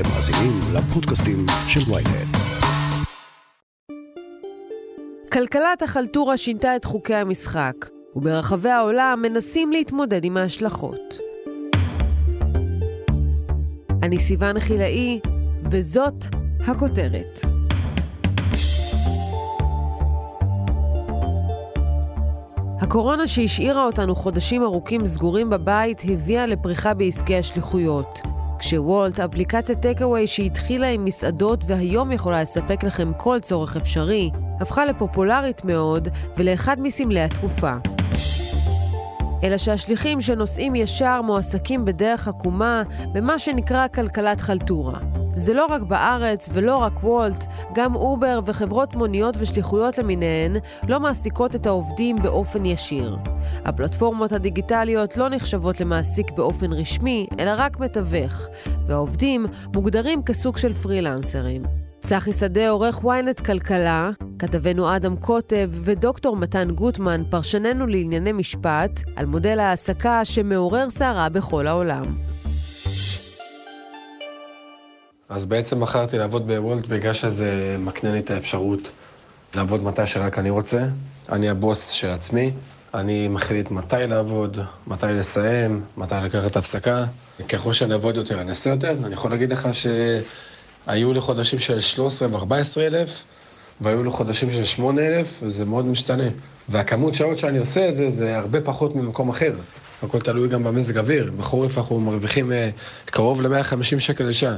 אתם מאזינים לפודקאסטים של ויינט. כלכלת החלטורה שינתה את חוקי המשחק, וברחבי העולם מנסים להתמודד עם ההשלכות. אני סיוון חילאי, וזאת הכותרת. הקורונה שהשאירה אותנו חודשים ארוכים סגורים בבית הביאה לפריחה בעסקי השליחויות. כשוולט, אפליקציית takeaway שהתחילה עם מסעדות והיום יכולה לספק לכם כל צורך אפשרי, הפכה לפופולרית מאוד ולאחד מסמלי התקופה. אלא שהשליחים שנוסעים ישר מועסקים בדרך עקומה במה שנקרא כלכלת חלטורה. זה לא רק בארץ ולא רק וולט, גם אובר וחברות מוניות ושליחויות למיניהן לא מעסיקות את העובדים באופן ישיר. הפלטפורמות הדיגיטליות לא נחשבות למעסיק באופן רשמי, אלא רק מתווך, והעובדים מוגדרים כסוג של פרילנסרים. צחי שדה, עורך ynet כלכלה, כתבנו אדם קוטב ודוקטור מתן גוטמן, פרשננו לענייני משפט, על מודל העסקה שמעורר סערה בכל העולם. אז בעצם בחרתי לעבוד בוולט בגלל שזה מקנה לי את האפשרות לעבוד מתי שרק אני רוצה. אני הבוס של עצמי, אני מחליט מתי לעבוד, מתי לסיים, מתי לקחת הפסקה. ככל שאני אעבוד יותר, אני אעשה יותר. אני יכול להגיד לך שהיו לי חודשים של 13 ו-14 אלף, והיו לי חודשים של 8 אלף, וזה מאוד משתנה. והכמות שעות שאני עושה את זה, זה הרבה פחות ממקום אחר. הכל תלוי גם במזג אוויר. בחורף אנחנו מרוויחים אה, קרוב ל-150 שקל לשעה.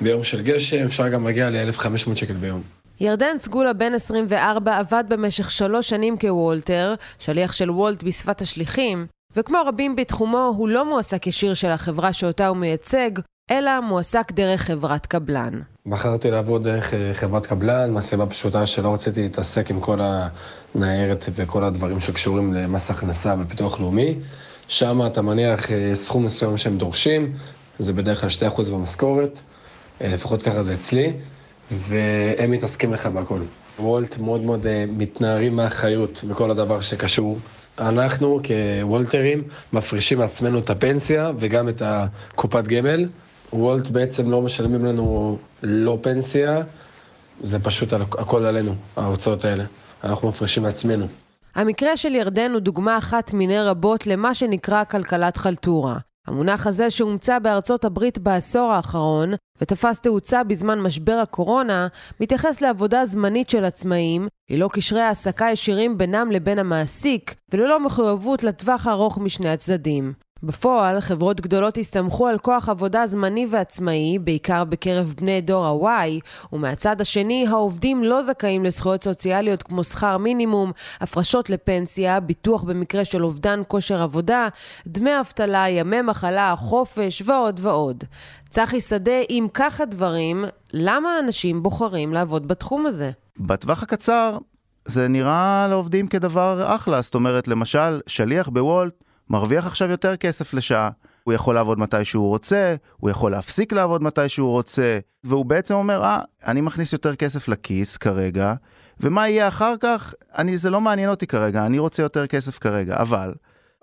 ביום של גשם אפשר גם להגיע ל-1,500 שקל ביום. ירדן סגולה, בן 24, עבד במשך שלוש שנים כוולטר, שליח של וולט בשפת השליחים, וכמו רבים בתחומו, הוא לא מועסק ישיר של החברה שאותה הוא מייצג, אלא מועסק דרך חברת קבלן. בחרתי לעבוד דרך אה, חברת קבלן, מהסיבה פשוטה שלא רציתי להתעסק עם כל הניירת וכל הדברים שקשורים למס הכנסה ופיתוח לאומי. שם אתה מניח אה, סכום מסוים שהם דורשים, זה בדרך כלל 2% במשכורת. אה, לפחות ככה זה אצלי, והם מתעסקים לך בהכל. וולט מאוד מאוד אה, מתנערים מהאחריות בכל הדבר שקשור. אנחנו כוולטרים מפרישים מעצמנו את הפנסיה וגם את הקופת גמל. וולט בעצם לא משלמים לנו לא פנסיה, זה פשוט הכל עלינו, ההוצאות האלה. אנחנו מפרישים מעצמנו. המקרה של ירדן הוא דוגמה אחת מיני רבות למה שנקרא כלכלת חלטורה. המונח הזה שהומצא בארצות הברית בעשור האחרון ותפס תאוצה בזמן משבר הקורונה, מתייחס לעבודה זמנית של עצמאים, ללא קשרי העסקה ישירים בינם לבין המעסיק, וללא מחויבות לטווח הארוך משני הצדדים. בפועל, חברות גדולות הסתמכו על כוח עבודה זמני ועצמאי, בעיקר בקרב בני דור ה-Y, ומהצד השני, העובדים לא זכאים לזכויות סוציאליות כמו שכר מינימום, הפרשות לפנסיה, ביטוח במקרה של אובדן כושר עבודה, דמי אבטלה, ימי מחלה, חופש ועוד ועוד. צחי שדה, אם כך הדברים, למה אנשים בוחרים לעבוד בתחום הזה? בטווח הקצר, זה נראה לעובדים כדבר אחלה. זאת אומרת, למשל, שליח בוולט מרוויח עכשיו יותר כסף לשעה. הוא יכול לעבוד מתי שהוא רוצה, הוא יכול להפסיק לעבוד מתי שהוא רוצה, והוא בעצם אומר, אה, אני מכניס יותר כסף לכיס כרגע, ומה יהיה אחר כך, אני, זה לא מעניין אותי כרגע, אני רוצה יותר כסף כרגע. אבל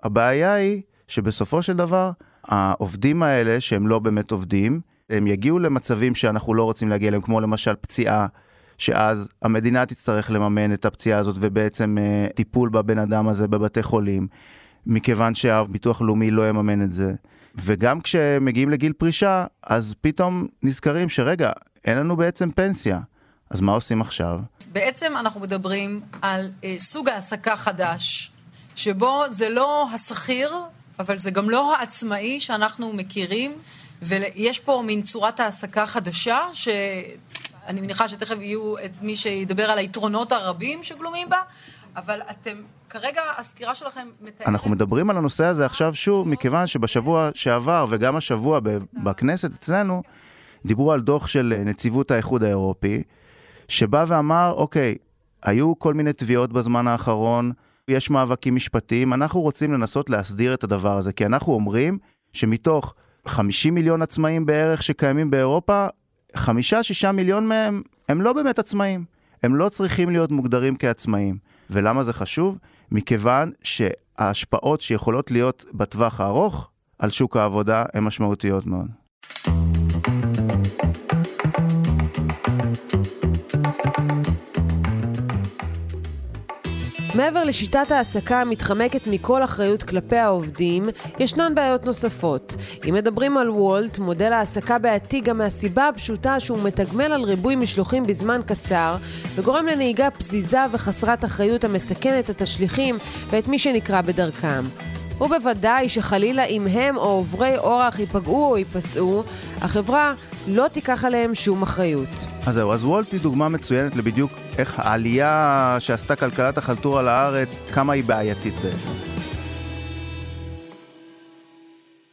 הבעיה היא שבסופו של דבר, העובדים האלה, שהם לא באמת עובדים, הם יגיעו למצבים שאנחנו לא רוצים להגיע אליהם, כמו למשל פציעה, שאז המדינה תצטרך לממן את הפציעה הזאת ובעצם אה, טיפול בבן אדם הזה בבתי חולים. מכיוון שהביטוח לאומי לא יממן את זה. וגם כשמגיעים לגיל פרישה, אז פתאום נזכרים שרגע, אין לנו בעצם פנסיה. אז מה עושים עכשיו? בעצם אנחנו מדברים על אה, סוג העסקה חדש, שבו זה לא השכיר, אבל זה גם לא העצמאי שאנחנו מכירים, ויש פה מין צורת העסקה חדשה, שאני מניחה שתכף יהיו את מי שידבר על היתרונות הרבים שגלומים בה, אבל אתם כרגע הסקירה שלכם מתארת... אנחנו מדברים על הנושא הזה עכשיו שוב, מכיוון שבשבוע שעבר וגם השבוע בכנסת אצלנו, דיברו על דוח של נציבות האיחוד האירופי, שבא ואמר, אוקיי, היו כל מיני תביעות בזמן האחרון, יש מאבקים משפטיים, אנחנו רוצים לנסות להסדיר את הדבר הזה, כי אנחנו אומרים שמתוך 50 מיליון עצמאים בערך שקיימים באירופה, חמישה, שישה מיליון מהם הם לא באמת עצמאים. הם לא צריכים להיות מוגדרים כעצמאים. ולמה זה חשוב? מכיוון שההשפעות שיכולות להיות בטווח הארוך על שוק העבודה הן משמעותיות מאוד. מעבר לשיטת העסקה המתחמקת מכל אחריות כלפי העובדים, ישנן בעיות נוספות. אם מדברים על וולט, מודל העסקה בעייתי גם מהסיבה הפשוטה שהוא מתגמל על ריבוי משלוחים בזמן קצר, וגורם לנהיגה פזיזה וחסרת אחריות המסכנת את השליחים ואת מי שנקרא בדרכם. ובוודאי שחלילה אם הם או עוברי אורח ייפגעו או ייפצעו, החברה לא תיקח עליהם שום אחריות. אז זהו, אז וולט היא דוגמה מצוינת לבדיוק איך העלייה שעשתה כלכלת החלטורה לארץ, כמה היא בעייתית בעצם.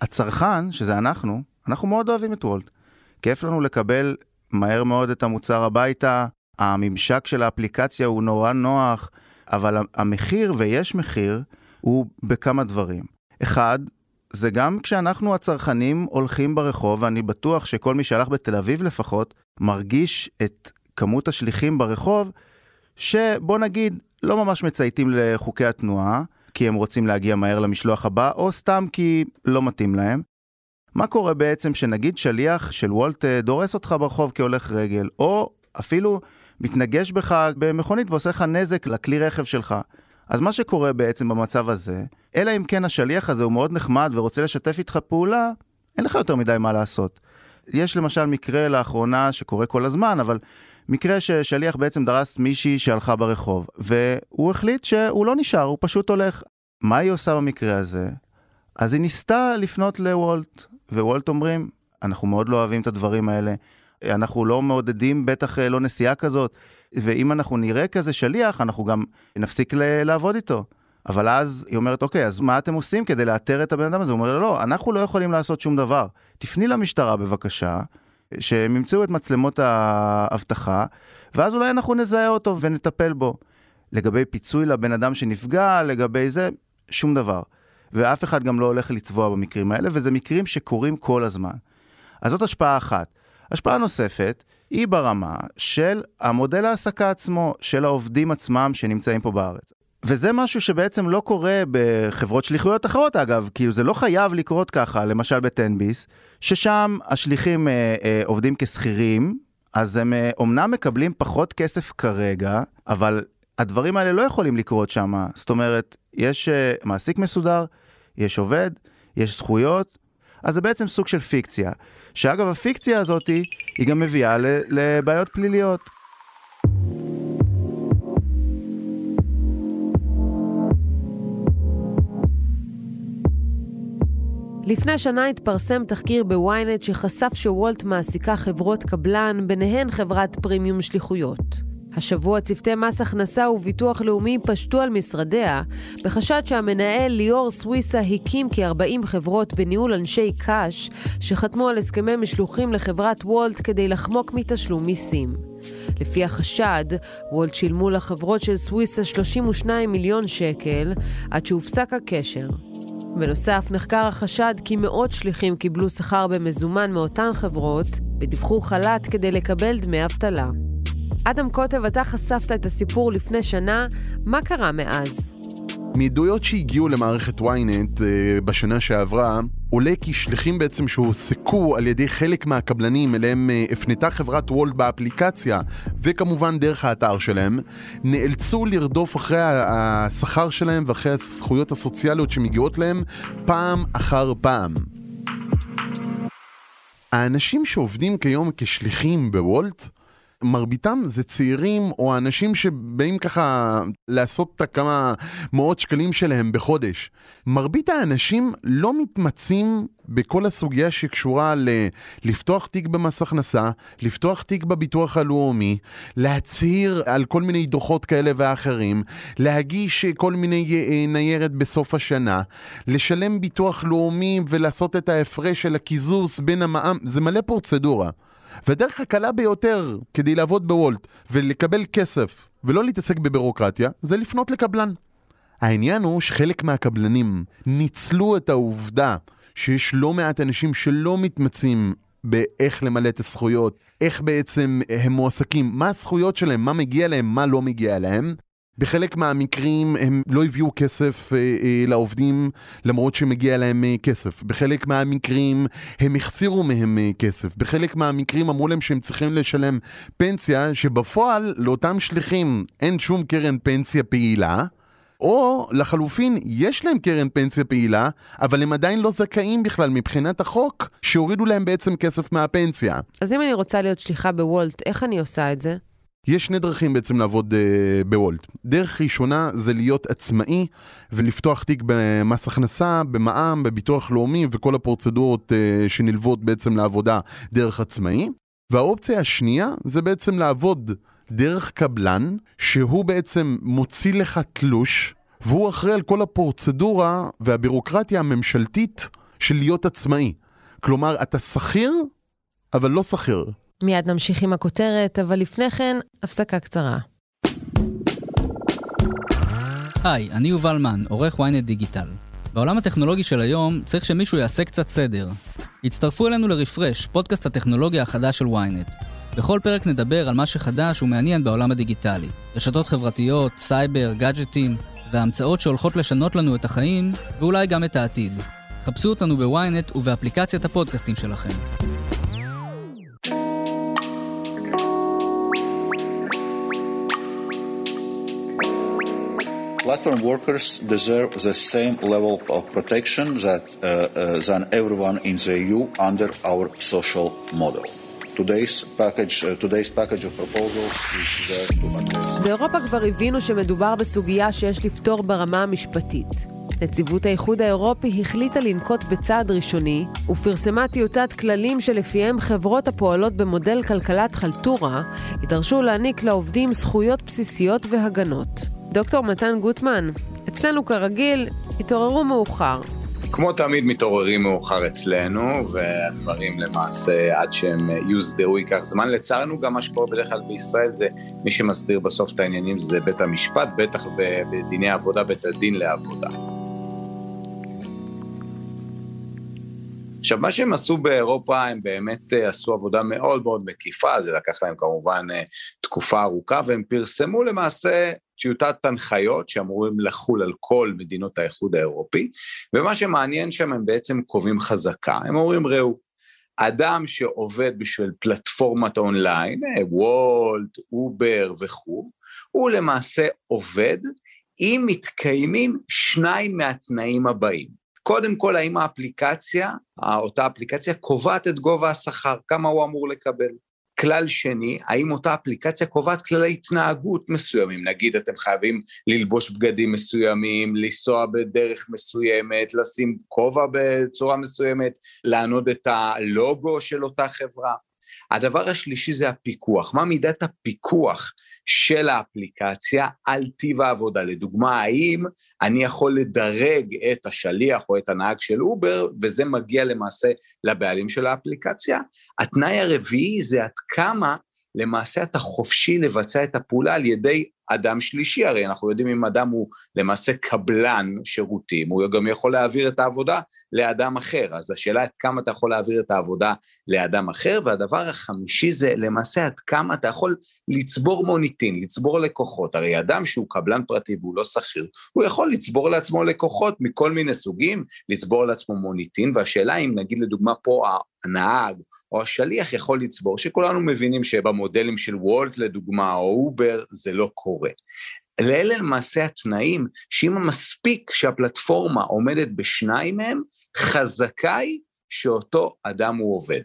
הצרכן, שזה אנחנו, אנחנו מאוד אוהבים את וולט. כיף לנו לקבל מהר מאוד את המוצר הביתה, הממשק של האפליקציה הוא נורא נוח, אבל המחיר, ויש מחיר, הוא בכמה דברים. אחד, זה גם כשאנחנו הצרכנים הולכים ברחוב, ואני בטוח שכל מי שהלך בתל אביב לפחות, מרגיש את כמות השליחים ברחוב, שבוא נגיד, לא ממש מצייתים לחוקי התנועה, כי הם רוצים להגיע מהר למשלוח הבא, או סתם כי לא מתאים להם. מה קורה בעצם שנגיד שליח של וולט אה, דורס אותך ברחוב כהולך רגל, או אפילו מתנגש בך במכונית ועושה לך נזק לכלי רכב שלך. אז מה שקורה בעצם במצב הזה, אלא אם כן השליח הזה הוא מאוד נחמד ורוצה לשתף איתך פעולה, אין לך יותר מדי מה לעשות. יש למשל מקרה לאחרונה שקורה כל הזמן, אבל מקרה ששליח בעצם דרס מישהי שהלכה ברחוב, והוא החליט שהוא לא נשאר, הוא פשוט הולך. מה היא עושה במקרה הזה? אז היא ניסתה לפנות לוולט, ווולט אומרים, אנחנו מאוד לא אוהבים את הדברים האלה, אנחנו לא מעודדים בטח לא נסיעה כזאת, ואם אנחנו נראה כזה שליח, אנחנו גם נפסיק ל- לעבוד איתו. אבל אז היא אומרת, אוקיי, אז מה אתם עושים כדי לאתר את הבן אדם הזה? הוא אומר, לא, אנחנו לא יכולים לעשות שום דבר. תפני למשטרה בבקשה, שהם ימצאו את מצלמות האבטחה, ואז אולי אנחנו נזהה אותו ונטפל בו. לגבי פיצוי לבן אדם שנפגע, לגבי זה, שום דבר. ואף אחד גם לא הולך לתבוע במקרים האלה, וזה מקרים שקורים כל הזמן. אז זאת השפעה אחת. השפעה נוספת היא ברמה של המודל העסקה עצמו, של העובדים עצמם שנמצאים פה בארץ. וזה משהו שבעצם לא קורה בחברות שליחויות אחרות אגב, כאילו זה לא חייב לקרות ככה, למשל בטנביס, ששם השליחים אה, אה, עובדים כשכירים, אז הם אה, אומנם מקבלים פחות כסף כרגע, אבל הדברים האלה לא יכולים לקרות שם. זאת אומרת, יש אה, מעסיק מסודר, יש עובד, יש זכויות, אז זה בעצם סוג של פיקציה. שאגב, הפיקציה הזאת היא גם מביאה לבעיות פליליות. לפני שנה התפרסם תחקיר בוויינט שחשף שוולט מעסיקה חברות קבלן, ביניהן חברת פרימיום שליחויות. השבוע צוותי מס הכנסה וביטוח לאומי פשטו על משרדיה, בחשד שהמנהל ליאור סוויסה הקים כ-40 חברות בניהול אנשי קאש, שחתמו על הסכמי משלוחים לחברת וולט כדי לחמוק מתשלום מיסים. לפי החשד, וולט שילמו לחברות של סוויסה 32 מיליון שקל, עד שהופסק הקשר. בנוסף, נחקר החשד כי מאות שליחים קיבלו שכר במזומן מאותן חברות ודיווחו חל"ת כדי לקבל דמי אבטלה. אדם קוטב, אתה חשפת את הסיפור לפני שנה, מה קרה מאז? מעדויות שהגיעו למערכת ynet uh, בשנה שעברה, עולה כי שליחים בעצם שהועסקו על ידי חלק מהקבלנים אליהם uh, הפנתה חברת וולט באפליקציה וכמובן דרך האתר שלהם, נאלצו לרדוף אחרי השכר שלהם ואחרי הזכויות הסוציאליות שמגיעות להם פעם אחר פעם. האנשים שעובדים כיום כשליחים בוולט מרביתם זה צעירים או אנשים שבאים ככה לעשות את הכמה מאות שקלים שלהם בחודש. מרבית האנשים לא מתמצים בכל הסוגיה שקשורה ל... לפתוח תיק במס הכנסה, לפתוח תיק בביטוח הלאומי, להצהיר על כל מיני דוחות כאלה ואחרים, להגיש כל מיני אה, ניירת בסוף השנה, לשלם ביטוח לאומי ולעשות את ההפרש של הקיזוז בין המע"מ, זה מלא פרוצדורה. והדרך הקלה ביותר כדי לעבוד בוולט ולקבל כסף ולא להתעסק בבירוקרטיה זה לפנות לקבלן. העניין הוא שחלק מהקבלנים ניצלו את העובדה שיש לא מעט אנשים שלא מתמצים באיך למלא את הזכויות, איך בעצם הם מועסקים, מה הזכויות שלהם, מה מגיע להם, מה לא מגיע להם, בחלק מהמקרים הם לא הביאו כסף אה, אה, לעובדים למרות שמגיע להם אה, כסף. בחלק מהמקרים הם החסירו מהם אה, כסף. בחלק מהמקרים אמרו להם שהם צריכים לשלם פנסיה, שבפועל לאותם שליחים אין שום קרן פנסיה פעילה. או לחלופין, יש להם קרן פנסיה פעילה, אבל הם עדיין לא זכאים בכלל מבחינת החוק, שהורידו להם בעצם כסף מהפנסיה. אז אם אני רוצה להיות שליחה בוולט, איך אני עושה את זה? יש שני דרכים בעצם לעבוד uh, בוולט. דרך ראשונה זה להיות עצמאי ולפתוח תיק במס הכנסה, במע"מ, בביטוח לאומי וכל הפרוצדורות uh, שנלוות בעצם לעבודה דרך עצמאי. והאופציה השנייה זה בעצם לעבוד דרך קבלן, שהוא בעצם מוציא לך תלוש, והוא אחראי על כל הפרוצדורה והבירוקרטיה הממשלתית של להיות עצמאי. כלומר, אתה שכיר, אבל לא שכיר. מיד נמשיך עם הכותרת, אבל לפני כן, הפסקה קצרה. היי, אני יובל מן, עורך ynet דיגיטל. בעולם הטכנולוגי של היום צריך שמישהו יעשה קצת סדר. הצטרפו אלינו לרפרש, פודקאסט הטכנולוגיה החדש של ynet. בכל פרק נדבר על מה שחדש ומעניין בעולם הדיגיטלי. רשתות חברתיות, סייבר, גאדג'טים, וההמצאות שהולכות לשנות לנו את החיים, ואולי גם את העתיד. חפשו אותנו בוויינט ובאפליקציית הפודקאסטים שלכם. Platform workers deserve the same level of protection that, uh, uh, than everyone in the EU under our social model. Today's package, uh, today's package of proposals is there to address. באירופה כבר הבינו שמדובר בסוגיה שיש לפתור ברמה המשפטית. נציבות האיחוד האירופי החליטה לנקוט בצעד ראשוני, ופרסמה טיוטת כללים שלפיהם חברות הפועלות במודל כלכלת חלטורה יידרשו להעניק לעובדים זכויות בסיסיות והגנות. דוקטור מתן גוטמן, אצלנו כרגיל, התעוררו מאוחר. כמו תמיד מתעוררים מאוחר אצלנו, והדברים למעשה עד שהם יוסדרו ייקח זמן. לצערנו גם מה שקורה בדרך כלל בישראל זה מי שמסדיר בסוף את העניינים זה בית המשפט, בטח בדיני עבודה, בית הדין לעבודה. עכשיו, מה שהם עשו באירופה, הם באמת אה, עשו עבודה מאוד מאוד מקיפה, זה לקח להם כמובן אה, תקופה ארוכה, והם פרסמו למעשה טיוטת הנחיות שאמורים לחול על כל מדינות האיחוד האירופי, ומה שמעניין שם הם בעצם קובעים חזקה, הם אומרים ראו, אדם שעובד בשביל פלטפורמת אונליין, אה, וולט, אובר וכו', הוא למעשה עובד אם מתקיימים שניים מהתנאים הבאים. קודם כל, האם האפליקציה, אותה אפליקציה, קובעת את גובה השכר, כמה הוא אמור לקבל. כלל שני, האם אותה אפליקציה קובעת כללי התנהגות מסוימים, נגיד אתם חייבים ללבוש בגדים מסוימים, לנסוע בדרך מסוימת, לשים כובע בצורה מסוימת, לענוד את הלוגו של אותה חברה. הדבר השלישי זה הפיקוח, מה מידת הפיקוח של האפליקציה על טיב העבודה. לדוגמה, האם אני יכול לדרג את השליח או את הנהג של אובר, וזה מגיע למעשה לבעלים של האפליקציה? התנאי הרביעי זה עד כמה למעשה אתה חופשי לבצע את הפעולה על ידי אדם שלישי, הרי אנחנו יודעים אם אדם הוא למעשה קבלן שירותים, הוא גם יכול להעביר את העבודה לאדם אחר, אז השאלה עד כמה אתה יכול להעביר את העבודה לאדם אחר, והדבר החמישי זה למעשה עד כמה אתה יכול לצבור מוניטין, לצבור לקוחות, הרי אדם שהוא קבלן פרטי והוא לא שכיר, הוא יכול לצבור לעצמו לקוחות מכל מיני סוגים, לצבור לעצמו מוניטין, והשאלה אם נגיד לדוגמה פה הנהג או השליח יכול לצבור, שכולנו מבינים שבמודלים של וולט לדוגמה או אובר זה לא קורה. אלה למעשה התנאים שאם מספיק שהפלטפורמה עומדת בשניים מהם, חזקה היא שאותו אדם הוא עובד.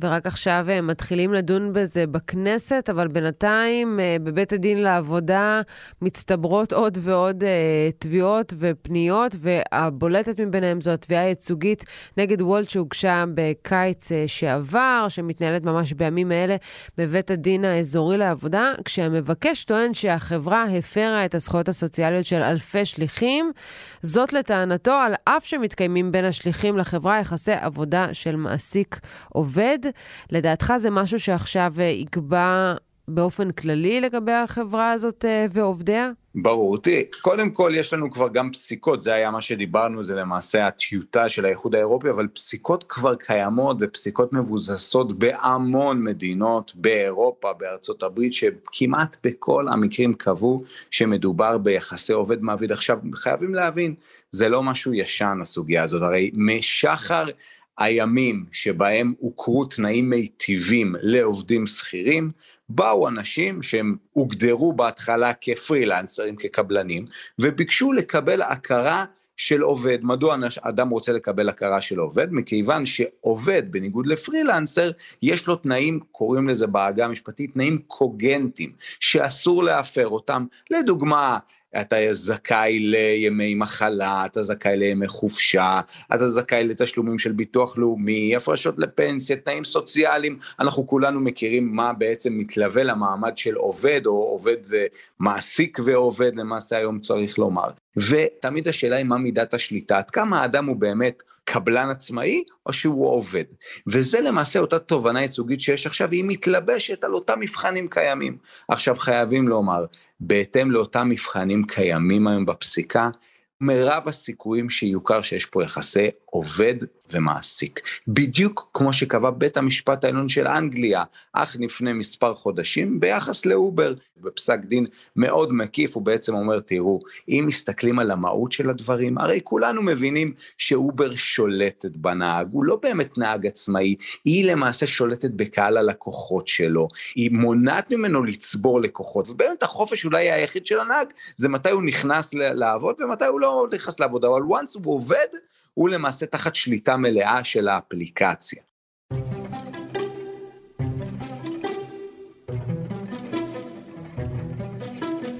ורק עכשיו הם מתחילים לדון בזה בכנסת, אבל בינתיים אה, בבית הדין לעבודה מצטברות עוד ועוד אה, תביעות ופניות, והבולטת מביניהם זו התביעה הייצוגית נגד וולט שהוגשה בקיץ אה, שעבר, שמתנהלת ממש בימים האלה בבית הדין האזורי לעבודה, כשהמבקש טוען שהחברה הפרה את הזכויות הסוציאליות של אלפי שליחים, זאת לטענתו על אף שמתקיימים בין השליחים לחברה יחסי עבודה של מעסיק עובד. לדעתך זה משהו שעכשיו אה, יקבע באופן כללי לגבי החברה הזאת אה, ועובדיה? ברור, תראי, קודם כל יש לנו כבר גם פסיקות, זה היה מה שדיברנו, זה למעשה הטיוטה של האיחוד האירופי, אבל פסיקות כבר קיימות ופסיקות מבוססות בהמון מדינות, באירופה, בארצות הברית, שכמעט בכל המקרים קבעו שמדובר ביחסי עובד מעביד. עכשיו, חייבים להבין, זה לא משהו ישן הסוגיה הזאת, הרי משחר הימים שבהם הוכרו תנאים מיטיבים לעובדים שכירים, באו אנשים שהם הוגדרו בהתחלה כפרילנסרים, כקבלנים, וביקשו לקבל הכרה של עובד. מדוע אדם רוצה לקבל הכרה של עובד? מכיוון שעובד, בניגוד לפרילנסר, יש לו תנאים, קוראים לזה בעגה המשפטית, תנאים קוגנטיים, שאסור להפר אותם. לדוגמה, אתה זכאי לימי מחלה, אתה זכאי לימי חופשה, אתה זכאי לתשלומים של ביטוח לאומי, הפרשות לפנסיה, תנאים סוציאליים, אנחנו כולנו מכירים מה בעצם מתלווה למעמד של עובד, או עובד ומעסיק ועובד, למעשה היום צריך לומר. ותמיד השאלה היא מה מידת השליטה, עד כמה האדם הוא באמת קבלן עצמאי או שהוא עובד. וזה למעשה אותה תובנה ייצוגית שיש עכשיו, היא מתלבשת על אותם מבחנים קיימים. עכשיו חייבים לומר, בהתאם לאותם מבחנים קיימים היום בפסיקה, מרב הסיכויים שיוכר שיש פה יחסי עובד ומעסיק. בדיוק כמו שקבע בית המשפט העליון של אנגליה, אך לפני מספר חודשים, ביחס לאובר. בפסק דין מאוד מקיף, הוא בעצם אומר, תראו, אם מסתכלים על המהות של הדברים, הרי כולנו מבינים שאובר שולטת בנהג, הוא לא באמת נהג עצמאי, היא למעשה שולטת בקהל הלקוחות שלו, היא מונעת ממנו לצבור לקוחות, ובאמת החופש אולי היחיד של הנהג, זה מתי הוא נכנס לעבוד ומתי הוא לא נכנס לעבוד, אבל once הוא עובד, הוא למעשה תחת שליטה מלאה של האפליקציה.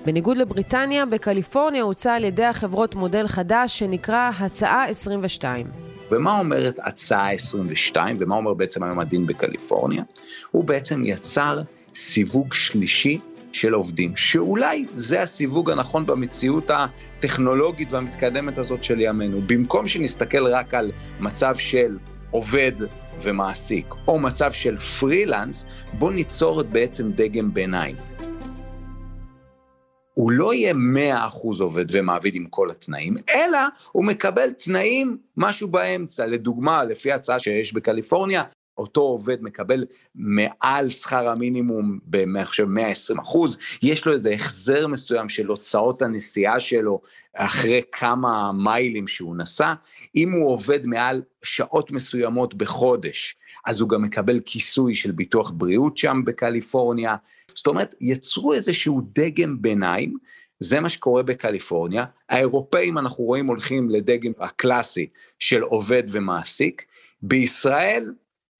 בניגוד לבריטניה, בקליפורניה הוצע על ידי החברות מודל חדש שנקרא הצעה 22. ומה אומרת הצעה 22, ומה אומר בעצם היום הדין בקליפורניה? הוא בעצם יצר סיווג שלישי של עובדים, שאולי זה הסיווג הנכון במציאות הטכנולוגית והמתקדמת הזאת של ימינו. במקום שנסתכל רק על מצב של עובד ומעסיק, או מצב של פרילנס, בוא ניצור בעצם דגם ביניים. הוא לא יהיה 100% עובד ומעביד עם כל התנאים, אלא הוא מקבל תנאים, משהו באמצע. לדוגמה, לפי ההצעה שיש בקליפורניה, אותו עובד מקבל מעל שכר המינימום במחשב 120 אחוז, יש לו איזה החזר מסוים של הוצאות הנסיעה שלו אחרי כמה מיילים שהוא נסע, אם הוא עובד מעל שעות מסוימות בחודש, אז הוא גם מקבל כיסוי של ביטוח בריאות שם בקליפורניה, זאת אומרת, יצרו איזשהו דגם ביניים, זה מה שקורה בקליפורניה, האירופאים אנחנו רואים הולכים לדגם הקלאסי של עובד ומעסיק, בישראל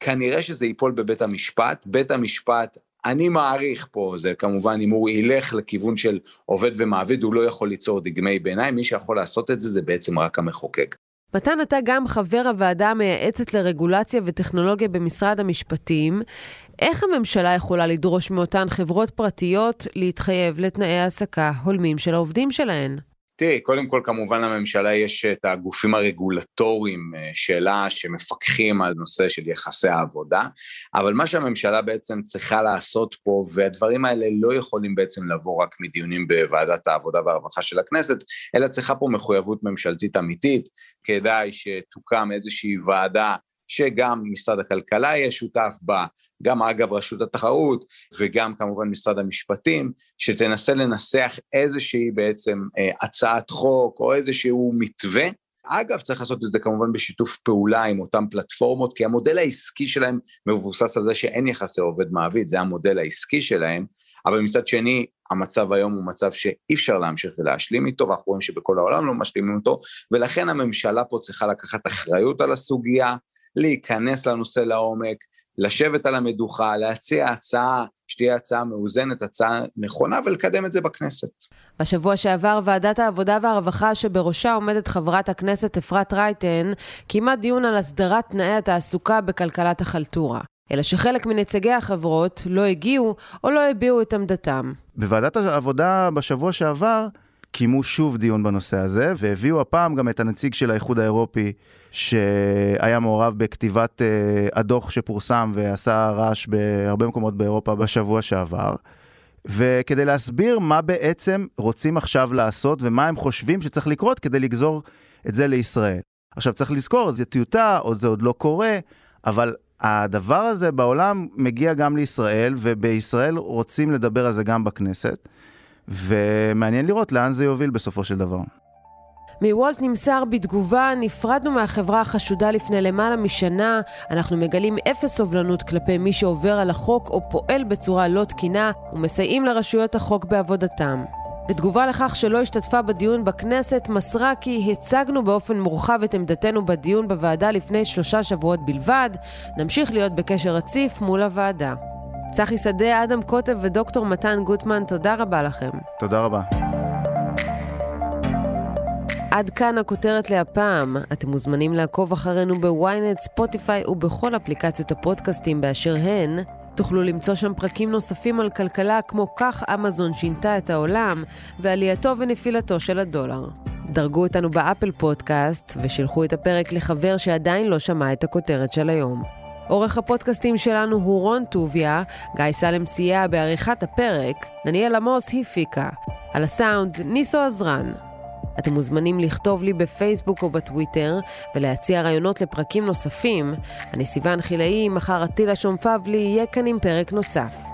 כנראה שזה ייפול בבית המשפט, בית המשפט, אני מעריך פה, זה כמובן אם הוא ילך לכיוון של עובד ומעביד, הוא לא יכול ליצור דגמי ביניים, מי שיכול לעשות את זה זה בעצם רק המחוקק. מתן, אתה גם חבר הוועדה המייעצת לרגולציה וטכנולוגיה במשרד המשפטים. איך הממשלה יכולה לדרוש מאותן חברות פרטיות להתחייב לתנאי העסקה הולמים של העובדים שלהן? תראי, קודם כל כמובן לממשלה יש את הגופים הרגולטוריים אה, שלה שמפקחים על נושא של יחסי העבודה, אבל מה שהממשלה בעצם צריכה לעשות פה, והדברים האלה לא יכולים בעצם לבוא רק מדיונים בוועדת העבודה והרווחה של הכנסת, אלא צריכה פה מחויבות ממשלתית אמיתית, כדאי שתוקם איזושהי ועדה שגם משרד הכלכלה יהיה שותף בה, גם אגב רשות התחרות וגם כמובן משרד המשפטים, שתנסה לנסח איזושהי בעצם אה, הצעת חוק או איזשהו מתווה. אגב, צריך לעשות את זה כמובן בשיתוף פעולה עם אותן פלטפורמות, כי המודל העסקי שלהם מבוסס על זה שאין יחסי עובד מעביד, זה המודל העסקי שלהם, אבל מצד שני, המצב היום הוא מצב שאי אפשר להמשיך ולהשלים איתו, ואנחנו רואים שבכל העולם לא משלימים אותו, ולכן הממשלה פה צריכה לקחת אחריות על הסוגיה, להיכנס לנושא לעומק, לשבת על המדוכה, להציע הצעה שתהיה הצעה מאוזנת, הצעה נכונה, ולקדם את זה בכנסת. בשבוע שעבר ועדת העבודה והרווחה שבראשה עומדת חברת הכנסת אפרת רייטן, קיימה דיון על הסדרת תנאי התעסוקה בכלכלת החלטורה. אלא שחלק מנציגי החברות לא הגיעו או לא הביעו את עמדתם. בוועדת העבודה בשבוע שעבר קיימו שוב דיון בנושא הזה, והביאו הפעם גם את הנציג של האיחוד האירופי, שהיה מעורב בכתיבת uh, הדוח שפורסם ועשה רעש בהרבה מקומות באירופה בשבוע שעבר. וכדי להסביר מה בעצם רוצים עכשיו לעשות ומה הם חושבים שצריך לקרות כדי לגזור את זה לישראל. עכשיו צריך לזכור, זו טיוטה, עוד זה עוד לא קורה, אבל הדבר הזה בעולם מגיע גם לישראל, ובישראל רוצים לדבר על זה גם בכנסת. ומעניין לראות לאן זה יוביל בסופו של דבר. מוולט נמסר בתגובה, נפרדנו מהחברה החשודה לפני למעלה משנה, אנחנו מגלים אפס סובלנות כלפי מי שעובר על החוק או פועל בצורה לא תקינה ומסייעים לרשויות החוק בעבודתם. בתגובה לכך שלא השתתפה בדיון בכנסת, מסרה כי הצגנו באופן מורחב את עמדתנו בדיון בוועדה לפני שלושה שבועות בלבד, נמשיך להיות בקשר רציף מול הוועדה. צחי שדה, אדם קוטב ודוקטור מתן גוטמן, תודה רבה לכם. תודה רבה. עד כאן הכותרת להפעם. אתם מוזמנים לעקוב אחרינו בוויינט, ספוטיפיי ובכל אפליקציות הפודקאסטים באשר הן. תוכלו למצוא שם פרקים נוספים על כלכלה כמו כך אמזון שינתה את העולם ועלייתו ונפילתו של הדולר. דרגו אותנו באפל פודקאסט ושילחו את הפרק לחבר שעדיין לא שמע את הכותרת של היום. עורך הפודקאסטים שלנו הוא רון טוביה, גיא סלם סייע בעריכת הפרק, דניאל עמוס הפיקה. על הסאונד, ניסו עזרן. אתם מוזמנים לכתוב לי בפייסבוק או בטוויטר ולהציע רעיונות לפרקים נוספים. אני סיוון חילאי, מחר עטילה שומפבלי יהיה כאן עם פרק נוסף.